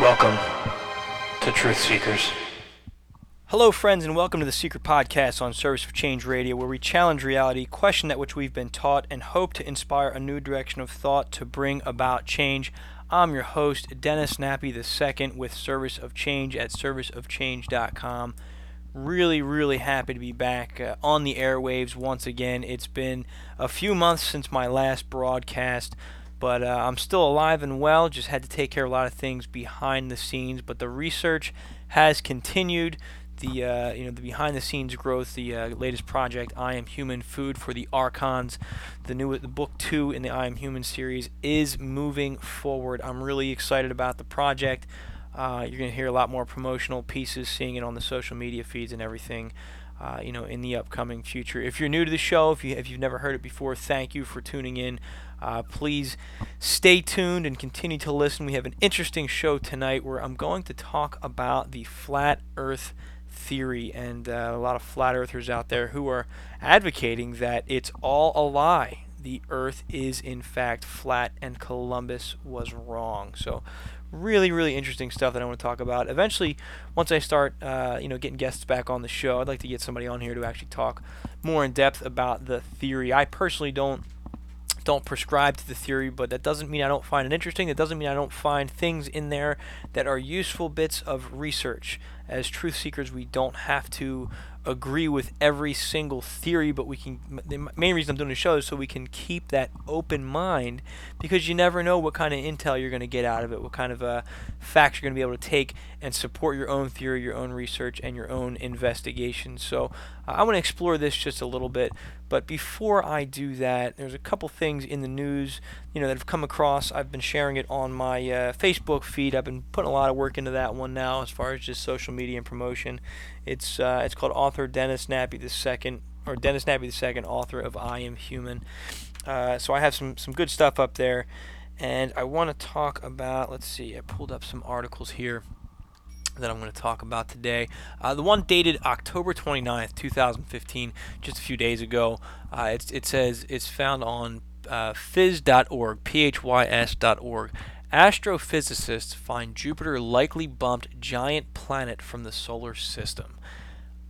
Welcome to Truth Seekers. Hello, friends, and welcome to the Secret Podcast on Service of Change Radio, where we challenge reality, question that which we've been taught, and hope to inspire a new direction of thought to bring about change. I'm your host, Dennis Nappi II, with Service of Change at serviceofchange.com. Really, really happy to be back uh, on the airwaves once again. It's been a few months since my last broadcast. But uh, I'm still alive and well. Just had to take care of a lot of things behind the scenes. But the research has continued. The uh, you know the behind the scenes growth. The uh, latest project, I Am Human, Food for the Archons. The new the book two in the I Am Human series is moving forward. I'm really excited about the project. Uh, you're going to hear a lot more promotional pieces, seeing it on the social media feeds and everything. Uh, you know, in the upcoming future. If you're new to the show, if you if you've never heard it before, thank you for tuning in. Uh, please stay tuned and continue to listen. We have an interesting show tonight where I'm going to talk about the flat Earth theory and uh, a lot of flat earthers out there who are advocating that it's all a lie. The Earth is in fact flat and Columbus was wrong. So really really interesting stuff that I want to talk about. Eventually, once I start, uh, you know, getting guests back on the show, I'd like to get somebody on here to actually talk more in depth about the theory. I personally don't don't prescribe to the theory, but that doesn't mean I don't find it interesting. That doesn't mean I don't find things in there that are useful bits of research. As truth seekers, we don't have to agree with every single theory, but we can. The main reason I'm doing the show is so we can keep that open mind because you never know what kind of intel you're going to get out of it, what kind of uh, facts you're going to be able to take and support your own theory, your own research, and your own investigation. So I want to explore this just a little bit. But before I do that, there's a couple things in the news, you know, that have come across. I've been sharing it on my uh, Facebook feed. I've been putting a lot of work into that one now, as far as just social media and promotion. It's uh, it's called Author Dennis Nappi II, or Dennis Nappi II, author of I Am Human. Uh, so I have some some good stuff up there, and I want to talk about. Let's see, I pulled up some articles here that I'm going to talk about today. Uh, the one dated October 29th, 2015, just a few days ago. Uh, it says it's found on uh, phys.org, phys.org. Astrophysicists find Jupiter likely bumped giant planet from the solar system.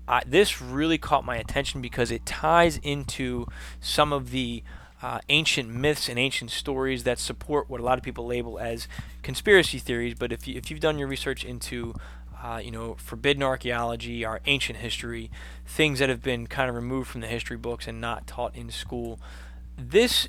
Uh, this really caught my attention because it ties into some of the uh, ancient myths and ancient stories that support what a lot of people label as conspiracy theories. But if, you, if you've done your research into uh, you know, forbidden archaeology, our ancient history, things that have been kind of removed from the history books and not taught in school. This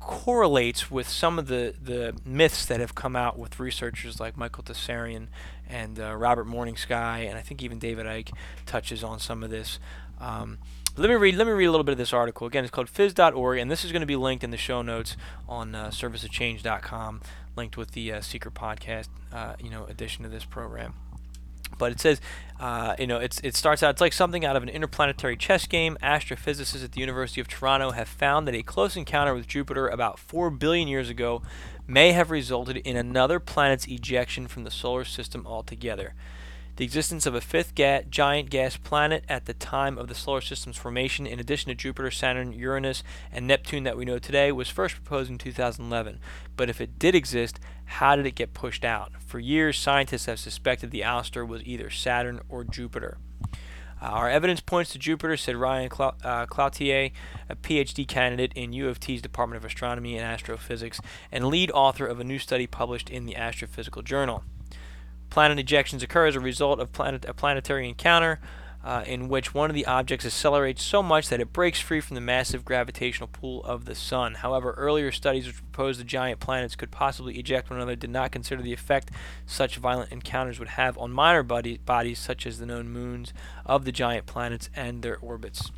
correlates with some of the, the myths that have come out with researchers like Michael Tsarion and uh, Robert Morning Sky, and I think even David Icke touches on some of this. Um, let me read. Let me read a little bit of this article. Again, it's called phys.org, and this is going to be linked in the show notes on uh, serviceofchange.com, linked with the uh, Secret Podcast, uh, you know, edition of this program. But it says, uh, you know, it's, it starts out, it's like something out of an interplanetary chess game. Astrophysicists at the University of Toronto have found that a close encounter with Jupiter about 4 billion years ago may have resulted in another planet's ejection from the solar system altogether. The existence of a fifth ga- giant gas planet at the time of the solar system's formation, in addition to Jupiter, Saturn, Uranus, and Neptune that we know today, was first proposed in 2011. But if it did exist, how did it get pushed out? For years, scientists have suspected the ouster was either Saturn or Jupiter. Uh, our evidence points to Jupiter, said Ryan uh, Cloutier, a PhD candidate in U of T's Department of Astronomy and Astrophysics, and lead author of a new study published in the Astrophysical Journal. Planet ejections occur as a result of planet, a planetary encounter. uh, in which one of the objects accelerates so much that it breaks free from the massive gravitational pull of the sun. However, earlier studies which proposed the giant planets could possibly eject one another did not consider the effect such violent encounters would have on minor body- bodies such as the known moons of the giant planets and their orbits.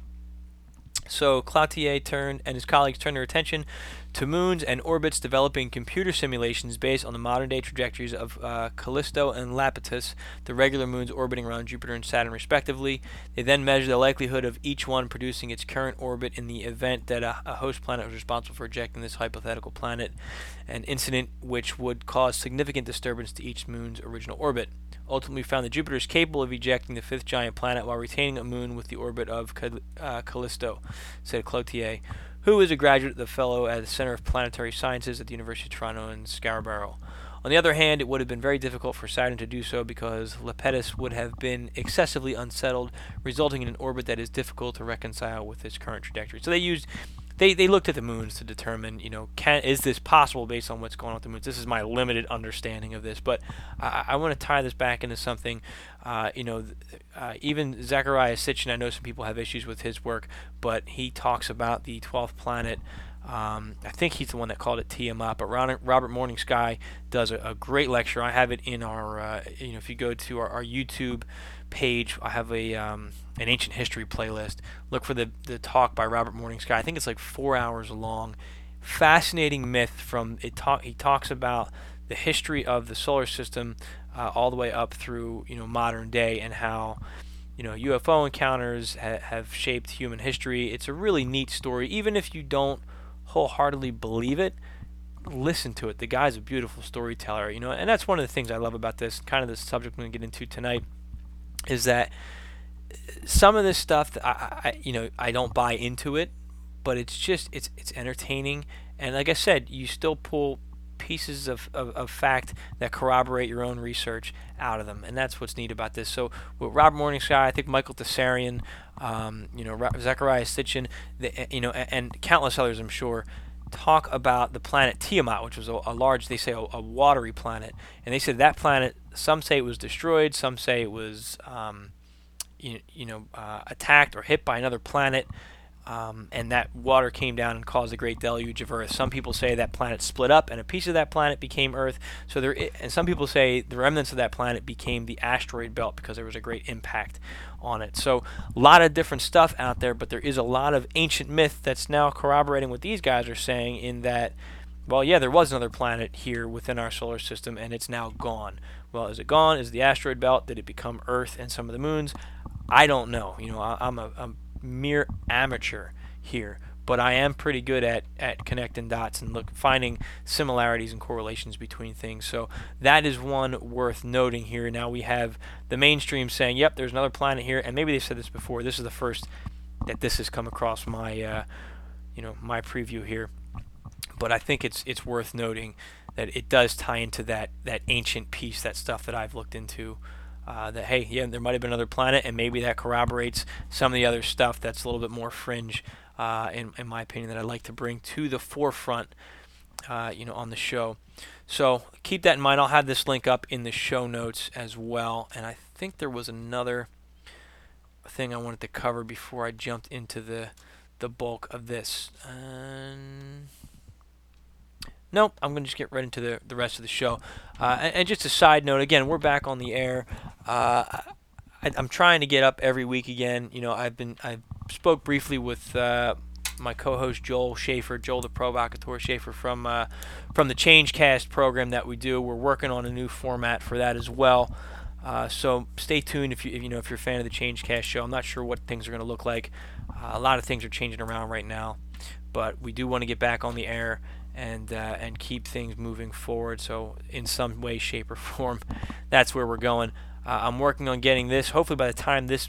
So Cloutier turned and his colleagues turned their attention to moons and orbits, developing computer simulations based on the modern-day trajectories of uh, Callisto and Iapetus, the regular moons orbiting around Jupiter and Saturn, respectively. They then measured the likelihood of each one producing its current orbit in the event that a, a host planet was responsible for ejecting this hypothetical planet, an incident which would cause significant disturbance to each moon's original orbit ultimately found that Jupiter is capable of ejecting the fifth giant planet while retaining a moon with the orbit of uh, Callisto, said Cloutier, who is a graduate of the fellow at the Center of Planetary Sciences at the University of Toronto in Scarborough. On the other hand, it would have been very difficult for Saturn to do so because Iapetus would have been excessively unsettled, resulting in an orbit that is difficult to reconcile with its current trajectory. So they used they, they looked at the moons to determine, you know, can is this possible based on what's going on with the moons? This is my limited understanding of this, but I, I want to tie this back into something. Uh, you know, uh, even Zecharia Sitchin, I know some people have issues with his work, but he talks about the 12th planet. Um, I think he's the one that called it Tiamat, but Robert Morning Sky does a, a, great lecture. I have it in our, uh, you know, if you go to our, our YouTube page, I have a um, an ancient history playlist. Look for the the talk by Robert Morning Sky. I think it's like four hours long. Fascinating myth from it. Talk he talks about the history of the solar system uh, all the way up through you know modern day and how you know UFO encounters ha- have shaped human history. It's a really neat story, even if you don't wholeheartedly believe it. Listen to it. The guy's a beautiful storyteller, you know, and that's one of the things I love about this. Kind of the subject we're going to get into tonight is that some of this stuff I, I you know I don't buy into it, but it's just it's it's entertaining and like I said, you still pull pieces of, of, of, fact that corroborate your own research out of them, and that's what's neat about this. So with Rob Morning Sky, I think Michael Tsarion, um, you know Zecharia Sitchin, the, you know, and, and, countless others, I'm sure, talk about the planet Tiamat, which was a, a large, they say, a, a, watery planet, and they said that planet. Some say it was destroyed, some say it was. Um, you, you know, uh, attacked or hit by another planet, um, and that water came down and caused a great deluge of Earth. Some people say that planet split up, and a piece of that planet became Earth. So there, and some people say the remnants of that planet became the asteroid belt because there was a great impact on it. So a lot of different stuff out there, but there is a lot of ancient myth that's now corroborating what these guys are saying in that. Well, yeah, there was another planet here within our solar system, and it's now gone. Well, is it gone? Is the asteroid belt? Did it become Earth and some of the moons? I don't know. You know, I, am a, a mere amateur here, but I am pretty good at, at connecting dots and look finding similarities and correlations between things. So that is one worth noting here. Now we have the mainstream saying, "Yep, there's another planet here," and maybe they said this before. This is the first that this has come across my, uh, you know, my preview here. But I think it's it's worth noting that it does tie into that that ancient piece, that stuff that I've looked into uh, that hey, yeah, there might have been another planet, and maybe that corroborates some of the other stuff that's a little bit more fringe, uh, in, in my opinion, that I'd like to bring to the forefront, uh, you know, on the show. So keep that in mind. I'll have this link up in the show notes as well. And I think there was another thing I wanted to cover before I jumped into the the bulk of this. Um, nope, I'm going to just get right into the, the rest of the show. Uh, and, and, just a side note, again, we're back on the air. Uh, I, am trying to get up every week again. You know, I've been I spoke briefly with uh, my co-host Joel Schaefer, Joel the Provocateur Schaefer from uh, from the Changecast program that we do. We're working on a new format for that as well. Uh, so stay tuned if you if, you know if you're a fan of the Changecast show. I'm not sure what things are going to look like. Uh, a lot of things are changing around right now, but we do want to get back on the air and uh, and keep things moving forward. So in some way, shape, or form, that's where we're going. Uh, I'm working on getting this. Hopefully, by the time this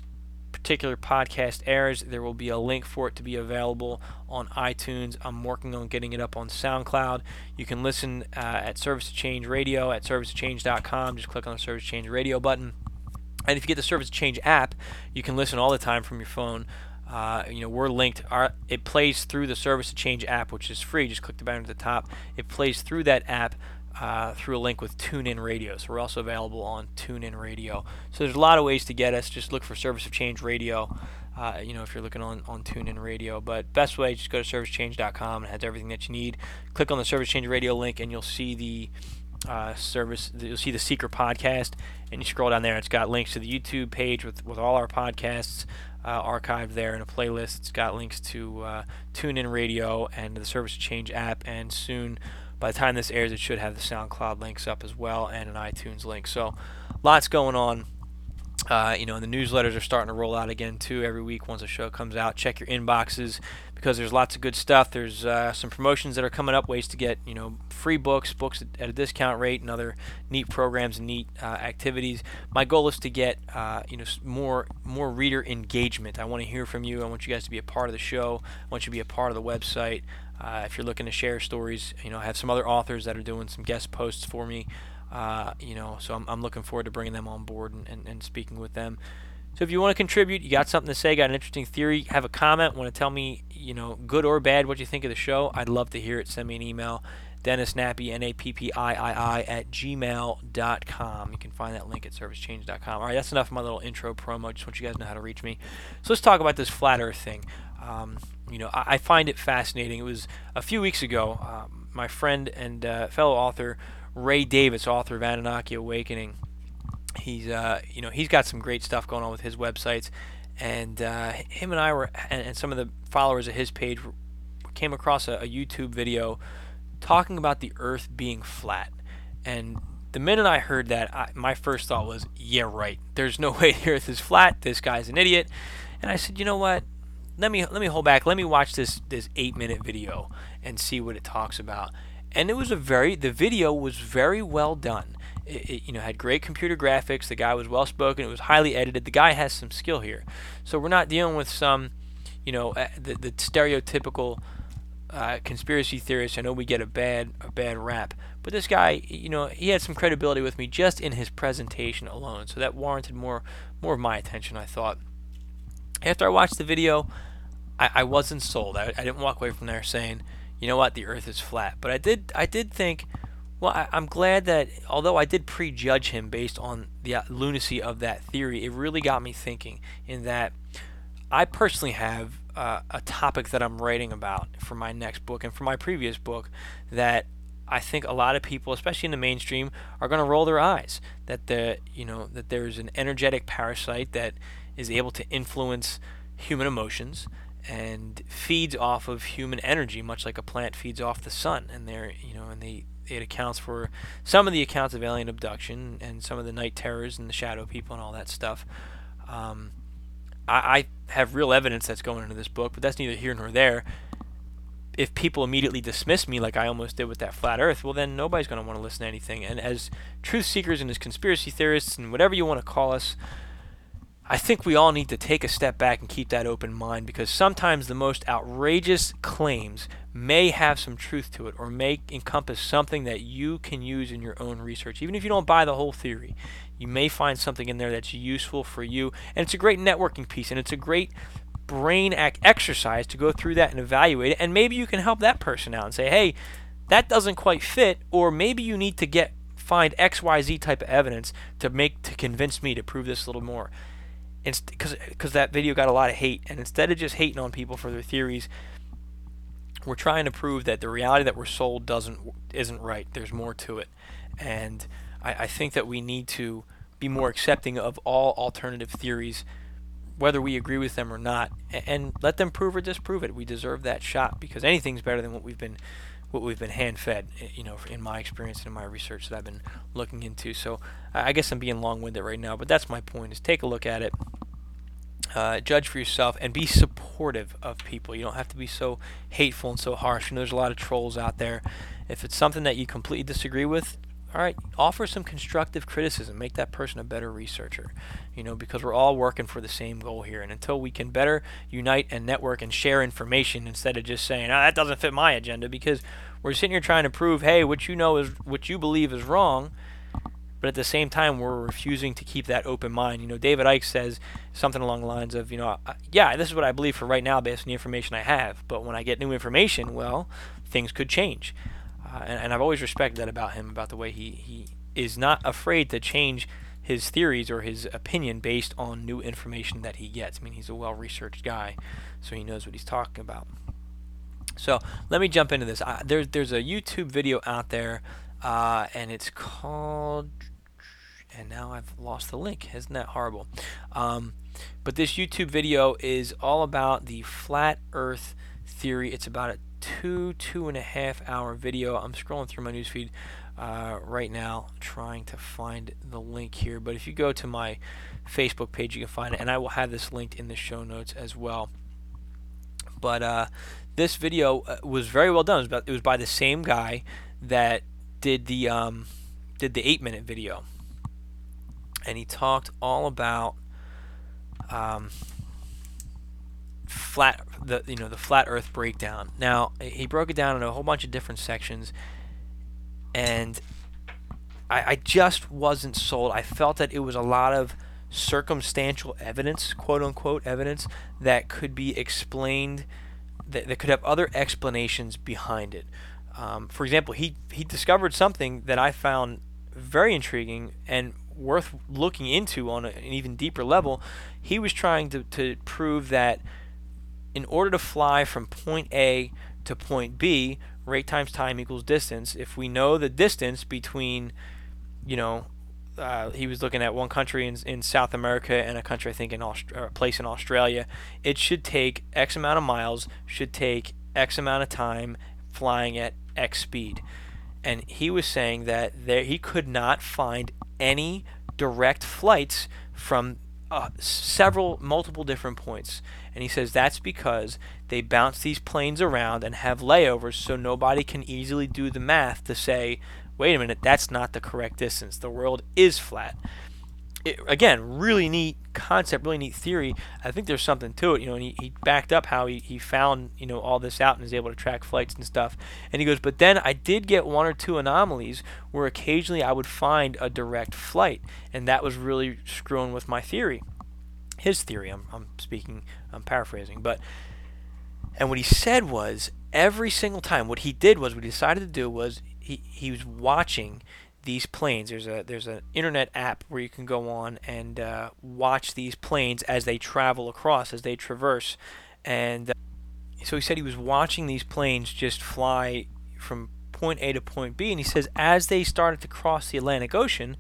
particular podcast airs, there will be a link for it to be available on iTunes. I'm working on getting it up on SoundCloud. You can listen uh, at Service to Change Radio at servicetochange.com. Just click on the Service Change Radio button. And if you get the Service Change app, you can listen all the time from your phone. Uh, you know, we're linked. Our, it plays through the Service to Change app, which is free. Just click the button at the top. It plays through that app uh, through a link with TuneIn Radio. So we're also available on TuneIn Radio. So there's a lot of ways to get us. Just look for Service of Change Radio. Uh, you know, if you're looking on, on TuneIn Radio. But best way, just go to servicechange.com and it has everything that you need. Click on the Service Change Radio link and you'll see the uh, service. You'll see the Seeker podcast, and you scroll down there. It's got links to the YouTube page with, with all our podcasts uh, archived there in a playlist. It's got links to uh, TuneIn Radio and the Service Change app, and soon, by the time this airs, it should have the SoundCloud links up as well and an iTunes link. So, lots going on. Uh, you know, and the newsletters are starting to roll out again too every week once a show comes out. Check your inboxes because there's lots of good stuff. There's uh, some promotions that are coming up, ways to get you know free books, books at a discount rate, and other neat programs and neat uh, activities. My goal is to get uh, you know more more reader engagement. I want to hear from you. I want you guys to be a part of the show. I want you to be a part of the website. Uh, if you're looking to share stories, you know I have some other authors that are doing some guest posts for me. Uh, you know, so I'm, I'm looking forward to bringing them on board and, and, and speaking with them. So if you want to contribute, you got something to say, got an interesting theory, have a comment, want to tell me, you know, good or bad, what you think of the show, I'd love to hear it. Send me an email, Dennis Nappi, N-A-P-P-I-I-I, at gmail.com. You can find that link at servicechange.com. All right, that's enough of my little intro promo. Just want you guys to know how to reach me. So let's talk about this flat earth thing. Um, you know, I, I, find it fascinating. It was a few weeks ago, um, my friend and uh, fellow author Ray Davis, author of Anunnaki Awakening. He's uh, you know he's got some great stuff going on with his websites, and uh, him and I were and, and, some of the followers of his page came across a, a YouTube video talking about the Earth being flat, and the minute I heard that, I, my first thought was, yeah, right. There's no way the Earth is flat. This guy's an idiot. And I said, you know what? Let me let me hold back. Let me watch this this eight minute video and see what it talks about and it was a very the video was very well done. It, it, you know had great computer graphics. The guy was well spoken. It was highly edited. The guy has some skill here, so we're not dealing with some, you know, uh, the, the stereotypical uh, conspiracy theorist. I know we get a bad a bad rap, but this guy, you know, he had some credibility with me just in his presentation alone. So that warranted more more of my attention. I thought. After I watched the video, I, I wasn't sold. I, I didn't walk away from there saying you know what, the Earth is flat. But I did, I did think, well, I, am glad that although I did prejudge him based on the uh, lunacy of that theory, it really got me thinking. In that, I personally have uh, a topic that I'm writing about for my next book and for my previous book that I think a lot of people, especially in the mainstream, are going to roll their eyes that the you know that there's an energetic parasite that is able to influence human emotions and feeds off of human energy, much like a plant feeds off the sun. And there, you know, and they it accounts for some of the accounts of alien abduction and some of the night terrors and the shadow people and all that stuff. Um, I, I have real evidence that's going into this book, but that's neither here nor there. If people immediately dismiss me like I almost did with that flat Earth, well, then nobody's going to want to listen to anything. And as truth seekers and as conspiracy theorists and whatever you want to call us, I think we all need to take a step back and keep that open mind because sometimes the most outrageous claims may have some truth to it or may encompass something that you can use in your own research. Even if you don't buy the whole theory, you may find something in there that's useful for you. And it's a great networking piece and it's a great brain exercise to go through that and evaluate it. And maybe you can help that person out and say, hey, that doesn't quite fit, or maybe you need to get find XYZ type of evidence to make to convince me to prove this a little more because because that video got a lot of hate, and instead of just hating on people for their theories, we're trying to prove that the reality that we're sold doesn't isn't right. There's more to it, and I, I think that we need to be more accepting of all alternative theories, whether we agree with them or not, and, and let them prove or disprove it. We deserve that shot because anything's better than what we've been what we've been hand fed, eh, you know, in my experience and in my research that I've been looking into. So I guess I'm being long winded right now, but that's my point is take a look at it. Uh, judge for yourself and be supportive of people. You don't have to be so hateful and so harsh. You know, there's a lot of trolls out there. If it's something that you completely disagree with, all right, offer some constructive criticism. Make that person a better researcher. You know, because we're all working for the same goal here. And until we can better unite and network and share information instead of just saying, "Oh, that doesn't fit my agenda," because we're sitting here trying to prove, "Hey, what you know is what you believe is wrong." But at the same time, we're refusing to keep that open mind. You know, David Icke says something along the lines of, you know, yeah, this is what I believe for right now based on the information I have. But when I get new information, well, things could change. Uh, and, and I've always respected that about him, about the way he, he is not afraid to change his theories or his opinion based on new information that he gets. I mean, he's a well researched guy, so he knows what he's talking about. So let me jump into this. Uh, there's there's a YouTube video out there, uh, and it's called. And now I've lost the link. Isn't that horrible? Um, but this YouTube video is all about the flat Earth theory. It's about a two two and a half hour video. I'm scrolling through my newsfeed uh, right now, trying to find the link here. But if you go to my Facebook page, you can find it, and I will have this linked in the show notes as well. But uh, this video uh, was very well done. It was, about, it was by the same guy that did the um, did the eight minute video, and he talked all about um, flat the you know the flat Earth breakdown. Now he broke it down in a whole bunch of different sections, and I, I just wasn't sold. I felt that it was a lot of circumstantial evidence, quote unquote evidence, that could be explained that, that could have other explanations behind it. Um, for example, he he discovered something that I found very intriguing and worth looking into on a, an even deeper level. He was trying to, to prove that in order to fly from point A to point B, rate times time equals distance. If we know the distance between, you know, uh, he was looking at one country in, in South America and a country I think in Aust- a place in Australia. It should take X amount of miles, should take X amount of time flying at X speed. And he was saying that there he could not find any direct flights from uh, several multiple different points. And he says that's because they bounce these planes around and have layovers so nobody can easily do the math to say wait a minute, that's not the correct distance. The world is flat. It, again, really neat concept, really neat theory. I think there's something to it, you know. And he, he backed up how he, he found you know all this out and is able to track flights and stuff. And he goes, but then I did get one or two anomalies where occasionally I would find a direct flight, and that was really screwing with my theory. His theory, I'm, I'm speaking, I'm paraphrasing, but and what he said was every single time, what he did was what he decided to do was he, he was watching these planes. There's a there's an internet app where you can go on and uh, watch these planes as they travel across, as they traverse, and uh, so he said he was watching these planes just fly from point A to point B, and he says as they started to cross the Atlantic Ocean,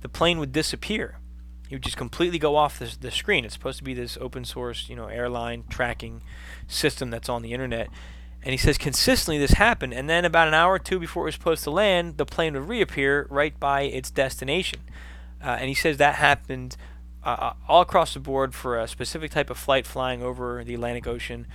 the plane would disappear. He would just completely go off the, the screen. It's supposed to be this open source, you know, airline tracking system that's on the internet and he says consistently this happened, and then about an hour or two before it was supposed to land, the plane would reappear right by its destination. Uh, and he says that happened uh, uh, all across the board for a specific type of flight flying over the Atlantic Ocean.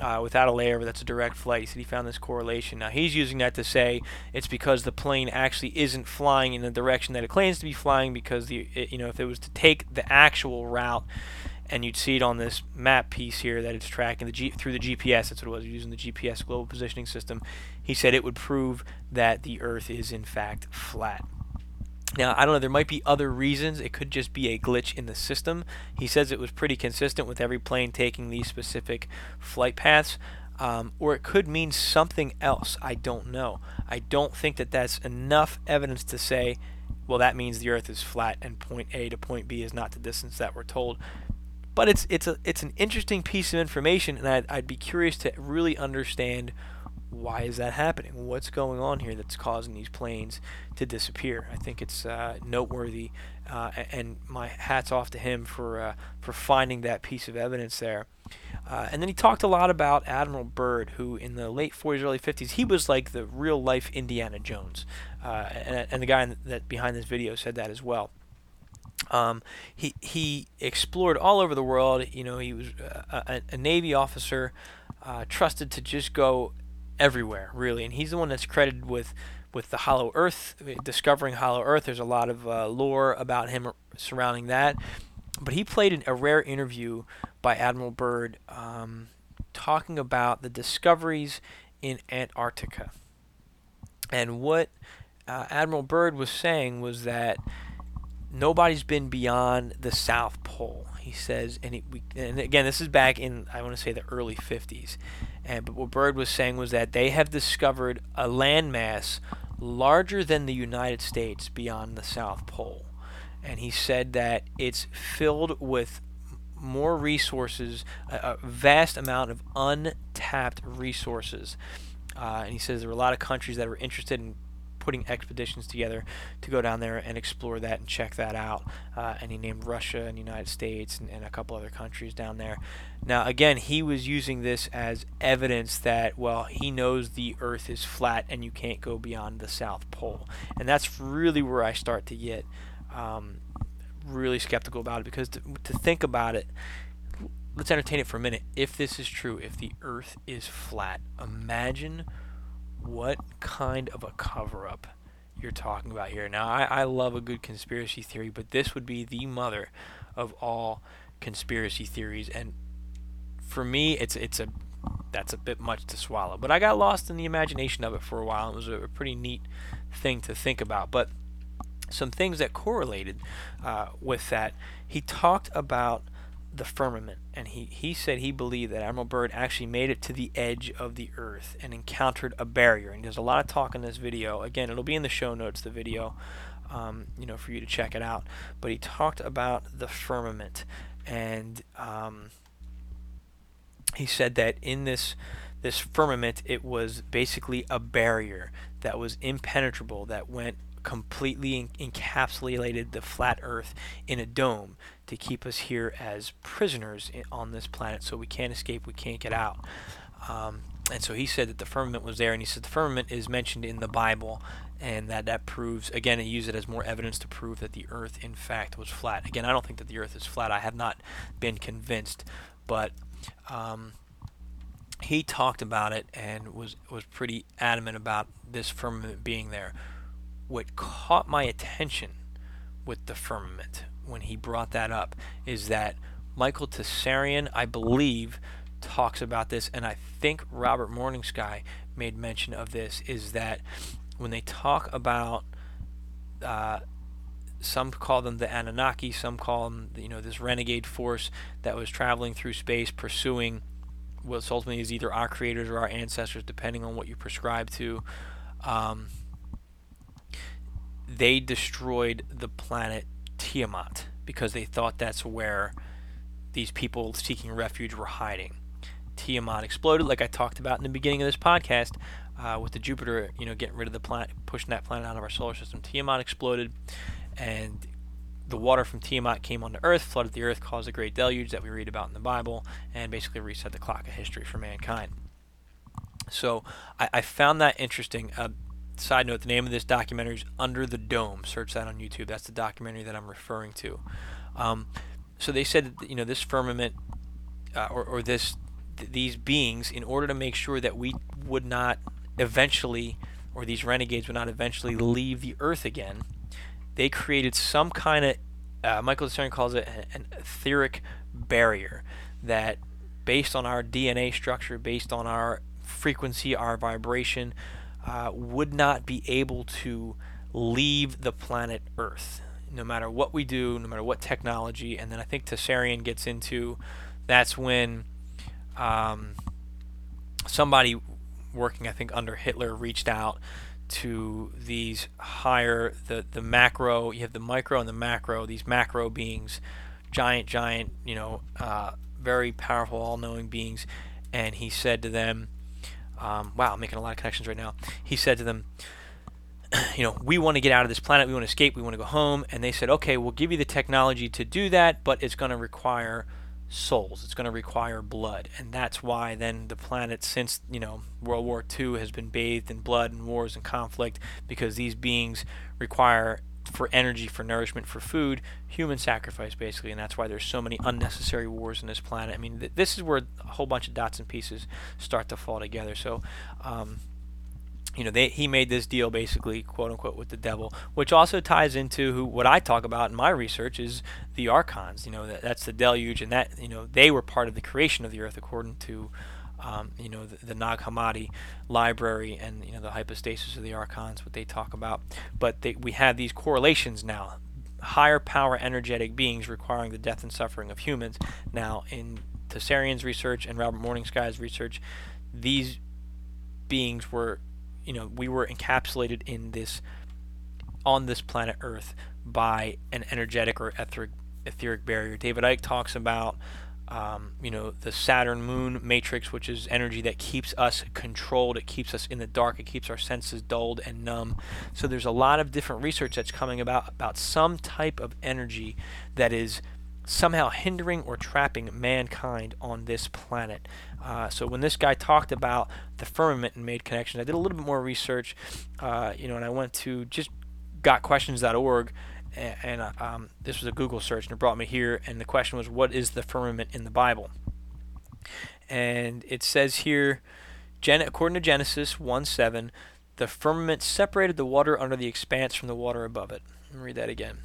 Uh, without a layover, that's a direct flight. He said he found this correlation. Now he's using that to say it's because the plane actually isn't flying in the direction that it claims to be flying. Because the it, you know if it was to take the actual route, and you'd see it on this map piece here that it's tracking the G- through the GPS. That's what it was using the GPS global positioning system. He said it would prove that the Earth is in fact flat. Now, I don't know, there might be other reasons. It could just be a glitch in the system. He says it was pretty consistent with every plane taking these specific flight paths. Um, or it could mean something else. I don't know. I don't think that that's enough evidence to say, well, that means the Earth is flat and point A to point B is not the distance that we're told but it's it's a it's an interesting piece of information, and I'd, I'd be curious to really understand why is that happening? What's going on here that's causing these planes to disappear? I think it's uh, noteworthy, uh, and my hats off to him for uh, for finding that piece of evidence there. Uh, and then he talked a lot about Admiral Byrd, who in the late 40s, early 50s, he was like the real life Indiana Jones, uh, and, and the guy that behind this video said that as well. Um, he he explored all over the world. You know, he was a, a Navy officer, uh, trusted to just go everywhere, really. And he's the one that's credited with with the Hollow Earth, discovering Hollow Earth. There's a lot of uh, lore about him surrounding that. But he played an, a rare interview by Admiral Byrd um, talking about the discoveries in Antarctica. And what uh, Admiral Byrd was saying was that nobody's been beyond the South Pole. he says, and, we, and again, this is back in I want to say the early 50s, and but what Byrd was saying was that they have discovered a landmass larger than the United States beyond the South Pole, and he said that it's filled with more resources, a, a vast amount of untapped resources. Uh, and he says there are a lot of countries that are interested in putting expeditions together to go down there and explore that and check that out. Uh, and he named Russia and the United States and, and, a couple other countries down there. Now, again, he was using this as evidence that, well, he knows the Earth is flat and you can't go beyond the South Pole. And that's really where I start to get um, really skeptical about it because to, to think about it, let's entertain it for a minute. If this is true, if the Earth is flat, imagine what kind of a cover up you're talking about here. Now, I, I love a good conspiracy theory, but this would be the mother of all conspiracy theories. And for me, it's it's a that's a bit much to swallow. But I got lost in the imagination of it for a while. It was a, a pretty neat thing to think about. But some things that correlated uh, with that, he talked about the firmament, and he, he said he believed that Admiral Byrd actually made it to the edge of the Earth and encountered a barrier. And there's a lot of talk in this video. Again, it'll be in the show notes, the video, um, you know, for you to check it out. But he talked about the firmament, and um, he said that in this this firmament, it was basically a barrier that was impenetrable that went completely encapsulated the flat earth in a dome to keep us here as prisoners on this planet so we can't escape we can't get out. Um, and so he said that the firmament was there and he said the firmament is mentioned in the bible and that that proves again he used it as more evidence to prove that the earth in fact was flat. Again i don't think that the earth is flat. I have not been convinced but um, he talked about it and was was pretty adamant about this firmament being there. What caught my attention with the firmament when he brought that up is that Michael Tsarion, I believe, talks about this, and I think Robert Morning Sky made mention of this, is that when they talk about uh, some call them the Anunnaki, some call them you know this renegade force that was traveling through space pursuing what ultimately is either our creators or our ancestors, depending on what you prescribe to. Um, they destroyed the planet Tiamat because they thought that's where these people seeking refuge were hiding. Tiamat exploded, like I talked about in the beginning of this podcast, uh, with the Jupiter, you know, getting rid of the planet, pushing that planet out of our solar system. Tiamat exploded, and the water from Tiamat came onto Earth, flooded the Earth, caused a great deluge that we read about in the Bible, and basically reset the clock of history for mankind. So I, I found that interesting. Uh, side note, the name of this documentary is Under the Dome. Search that on YouTube. That's the documentary that I'm referring to. Um, so they said that you know this firmament uh, or, or this th- these beings, in order to make sure that we would not eventually, or these renegades would not eventually leave the Earth again, they created some kind of uh, Michael Stern calls it an etheric barrier that, based on our DNA structure, based on our frequency, our vibration, uh, would not be able to leave the planet Earth, no matter what we do, no matter what technology. And then I think Tsarion gets into that's when um, somebody working, I think, under Hitler reached out to these higher the the macro. You have the micro and the macro. These macro beings, giant, giant, you know, uh, very powerful, all-knowing beings. And he said to them, um, wow, I'm making a lot of connections right now. He said to them, you know, we want to get out of this planet, we want to escape, we want to go home. And they said, okay, we'll give you the technology to do that, but it's going to require souls. It's going to require blood. And that's why then the planet, since, you know, World War II has been bathed in blood and wars and conflict because these beings require for energy, for nourishment, for food, human sacrifice basically, and that's why there's so many unnecessary wars on this planet. I mean, th- this is where a whole bunch of dots and pieces start to fall together. So, um, you know, they, he made this deal basically, quote unquote, with the devil, which also ties into who, what I talk about in my research is the archons. You know, that, that's the deluge, and that you know they were part of the creation of the earth according to um, you know, the, the, Nag Hammadi library and you know the hypostasis of the archons, what they talk about. But they, we have these correlations now. higher power energetic beings requiring the death and suffering of humans. Now, in Tsarion's research and Robert Morning Sky's research, these beings were, you know, we were encapsulated in this, on this planet Earth by an energetic or etheric, etheric barrier. David Icke talks about um, you know, the Saturn moon matrix, which is energy that keeps us controlled, it keeps us in the dark, it keeps our senses dulled and numb. So there's a lot of different research that's coming about about some type of energy that is somehow hindering or trapping mankind on this planet. Uh, so when this guy talked about the firmament and made connections, I did a little bit more research, uh, you know, and I went to just gotquestions.org and, uh, um, this was a Google search, and it brought me here. And the question was, what is the firmament in the Bible? And it says here, Gen- according to Genesis 1 7, the firmament separated the water under the expanse from the water above it. Let me read that again.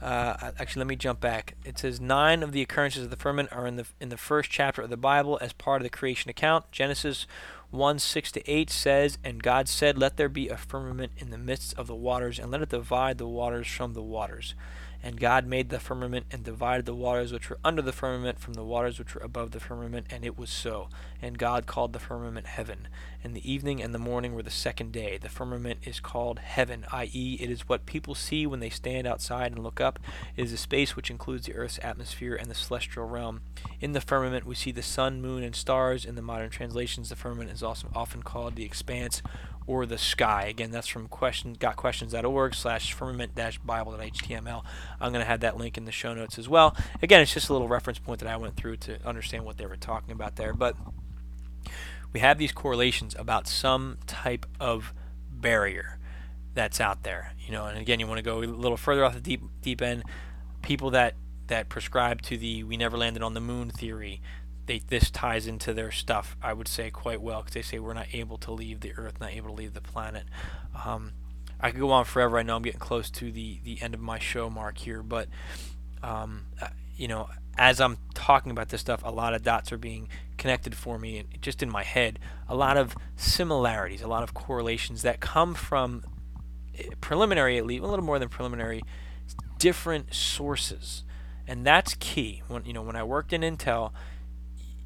Uh, actually, let me jump back. It says nine of the occurrences of the firmament are in the in the first chapter of the Bible as part of the creation account. Genesis 1 6 to 8 says, And God said, Let there be a firmament in the midst of the waters, and let it divide the waters from the waters. And God made the firmament and divided the waters which were under the firmament from the waters which were above the firmament, and it was so. And God called the firmament heaven. And the evening and the morning were the second day. The firmament is called heaven, i.e., it is what people see when they stand outside and look up. It is a space which includes the earth's atmosphere and the celestial realm. In the firmament, we see the sun, moon, and stars. In the modern translations, the firmament is also often called the expanse or the sky. Again, that's from question, gotquestions.org slash firmament dash bible.html. I'm going to have that link in the show notes as well. Again, it's just a little reference point that I went through to understand what they were talking about there. But we have these correlations about some type of barrier that's out there. You know, and again, you want to go a little further off the deep deep end. People that that prescribe to the "we never landed on the moon" theory, they this ties into their stuff. I would say quite well because they say we're not able to leave the Earth, not able to leave the planet. Um, I could go on forever. I know I'm getting close to the the end of my show mark here, but um, uh, you know, as I'm talking about this stuff, a lot of dots are being connected for me, just in my head, a lot of similarities, a lot of correlations that come from eh, preliminary, at least a little more than preliminary, different sources, and that's key. When you know, when I worked in Intel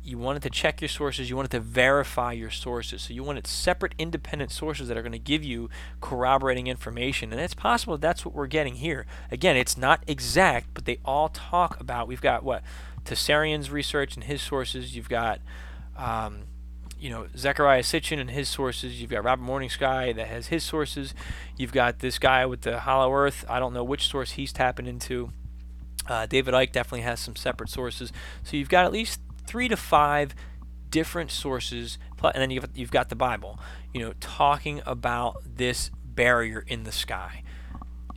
you wanted to check your sources, you wanted to verify your sources. So you wanted separate independent sources that are going to give you corroborating information. And it's possible that's what we're getting here. Again, it's not exact, but they all talk about, we've got what? Tsarion's research and his sources. You've got, um, you know, Zecharia Sitchin and his sources. You've got Robert Morning Sky that has his sources. You've got this guy with the Hollow Earth. I don't know which source he's tapping into. Uh, David Icke definitely has some separate sources. So you've got at least three to five different sources, and then you've, you've got the Bible, you know, talking about this barrier in the sky.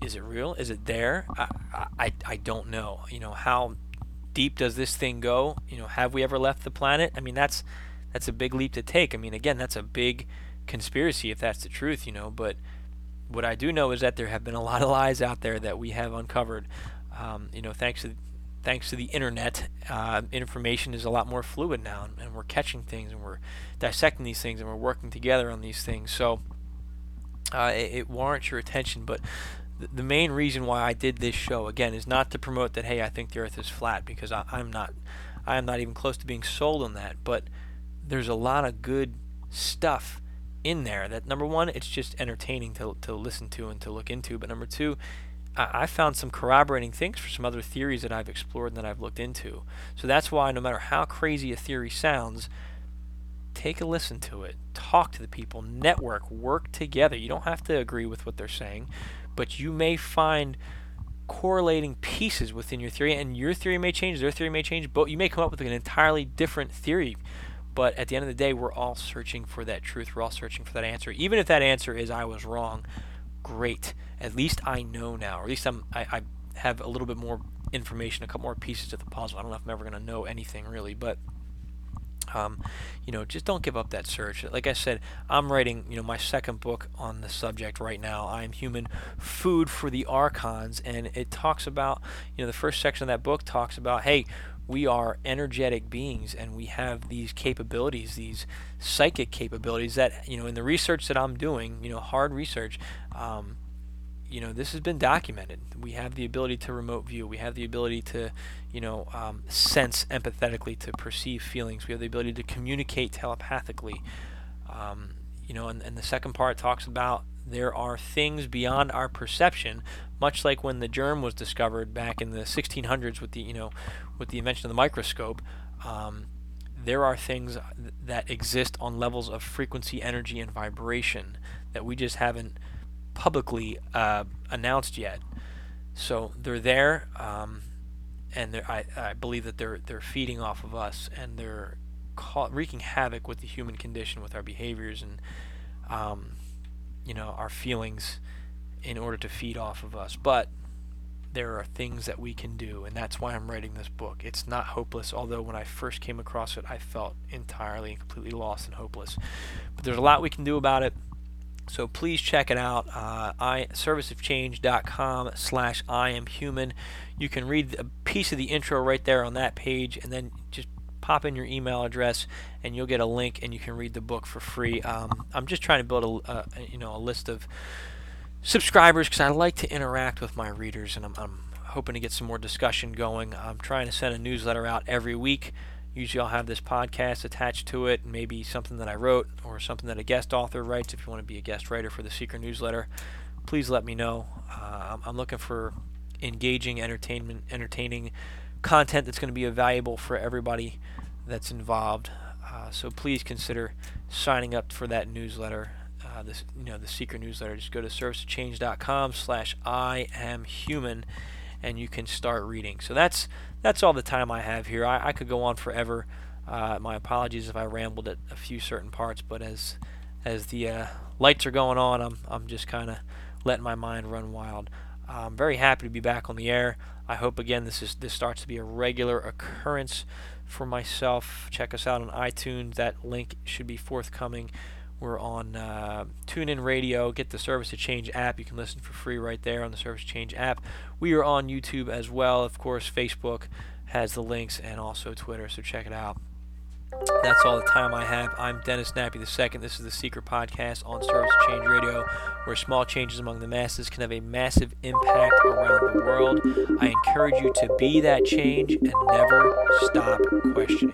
Is it real? Is it there? I, I, I don't know. You know, how deep does this thing go? You know, have we ever left the planet? I mean, that's that's a big leap to take. I mean, again, that's a big conspiracy if that's the truth, you know. But what I do know is that there have been a lot of lies out there that we have uncovered. Um, you know, thanks to thanks to the internet, uh, information is a lot more fluid now, and we're catching things and we're dissecting these things and we're working together on these things. So uh, it, it, warrants your attention. But the main reason why I did this show again is not to promote that hey I think the Earth is flat because I, I'm not I am not even close to being sold on that. But there's a lot of good stuff in there that number one it's just entertaining to to listen to and to look into. But number two I, found some corroborating things for some other theories that I've explored and that I've looked into. So that's why, no matter how crazy a theory sounds, take a listen to it, talk to the people, network, work together. You don't have to agree with what they're saying, but you may find correlating pieces within your theory, and your theory may change, their theory may change, but you may come up with an entirely different theory. But at the end of the day, we're all searching for that truth. We're all searching for that answer. Even if that answer is I was wrong, great. At least I know now, or at least I'm, I, I have a little bit more information, a couple more pieces to the puzzle. I don't know if I'm ever going to know anything really, but um, you know, just don't give up that search. Like I said, I'm writing, you know, my second book on the subject right now. I am human, food for the archons, and it talks about, you know, the first section of that book talks about, hey, we are energetic beings and we have these capabilities, these psychic capabilities that, you know, in the research that I'm doing, you know, hard research, um, you know, this has been documented. We have the ability to remote view. We have the ability to, you know, um, sense empathetically, to perceive feelings. We have the ability to communicate telepathically. Um, you know, and, and the second part talks about there are things beyond our perception, much like when the germ was discovered back in the 1600s with the, you know, with the invention of the microscope. Um, there are things that exist on levels of frequency, energy, and vibration that we just haven't publicly uh, announced yet. So they're there, um, and they're, I, I believe that they're they're feeding off of us, and they're ca- wreaking havoc with the human condition, with our behaviors, and um, you know our feelings, in order to feed off of us. But there are things that we can do, and that's why I'm writing this book. It's not hopeless, although when I first came across it, I felt entirely and completely lost and hopeless. But there's a lot we can do about it. So please check it out. Uh, I serviceofchange.com slash I am human. You can read a piece of the intro right there on that page, and then just pop in your email address, and you'll get a link, and you can read the book for free. Um, I'm just trying to build a, a you know a list of subscribers because I like to interact with my readers, and I'm, I'm hoping to get some more discussion going. I'm trying to send a newsletter out every week. Usually, I'll have this podcast attached to it, maybe something that I wrote or something that a guest author writes. If you want to be a guest writer for the Seeker newsletter, please let me know. Uh, I'm looking for engaging, entertainment, entertaining content that's going to be valuable for everybody that's involved. Uh, so please consider signing up for that newsletter uh, this you know the Seeker newsletter. Just go to servicechange.com slash I am human, and you can start reading. So that's that's all the time I have here. I, I could go on forever. Uh, my apologies if I rambled at a few certain parts, but as as the uh, lights are going on, I'm I'm just kind of letting my mind run wild. I'm very happy to be back on the air. I hope again this is this starts to be a regular occurrence for myself. Check us out on iTunes. That link should be forthcoming. We're on uh, TuneIn Radio. Get the Service to Change app. You can listen for free right there on the Service to Change app. We are on YouTube as well. Of course, Facebook has the links and also Twitter, so check it out. That's all the time I have. I'm Dennis Nappi II. This is the Seeker Podcast on Service to Change Radio, where small changes among the masses can have a massive impact around the world. I encourage you to be that change and never stop questioning.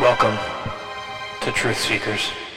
Welcome to Truth Seekers.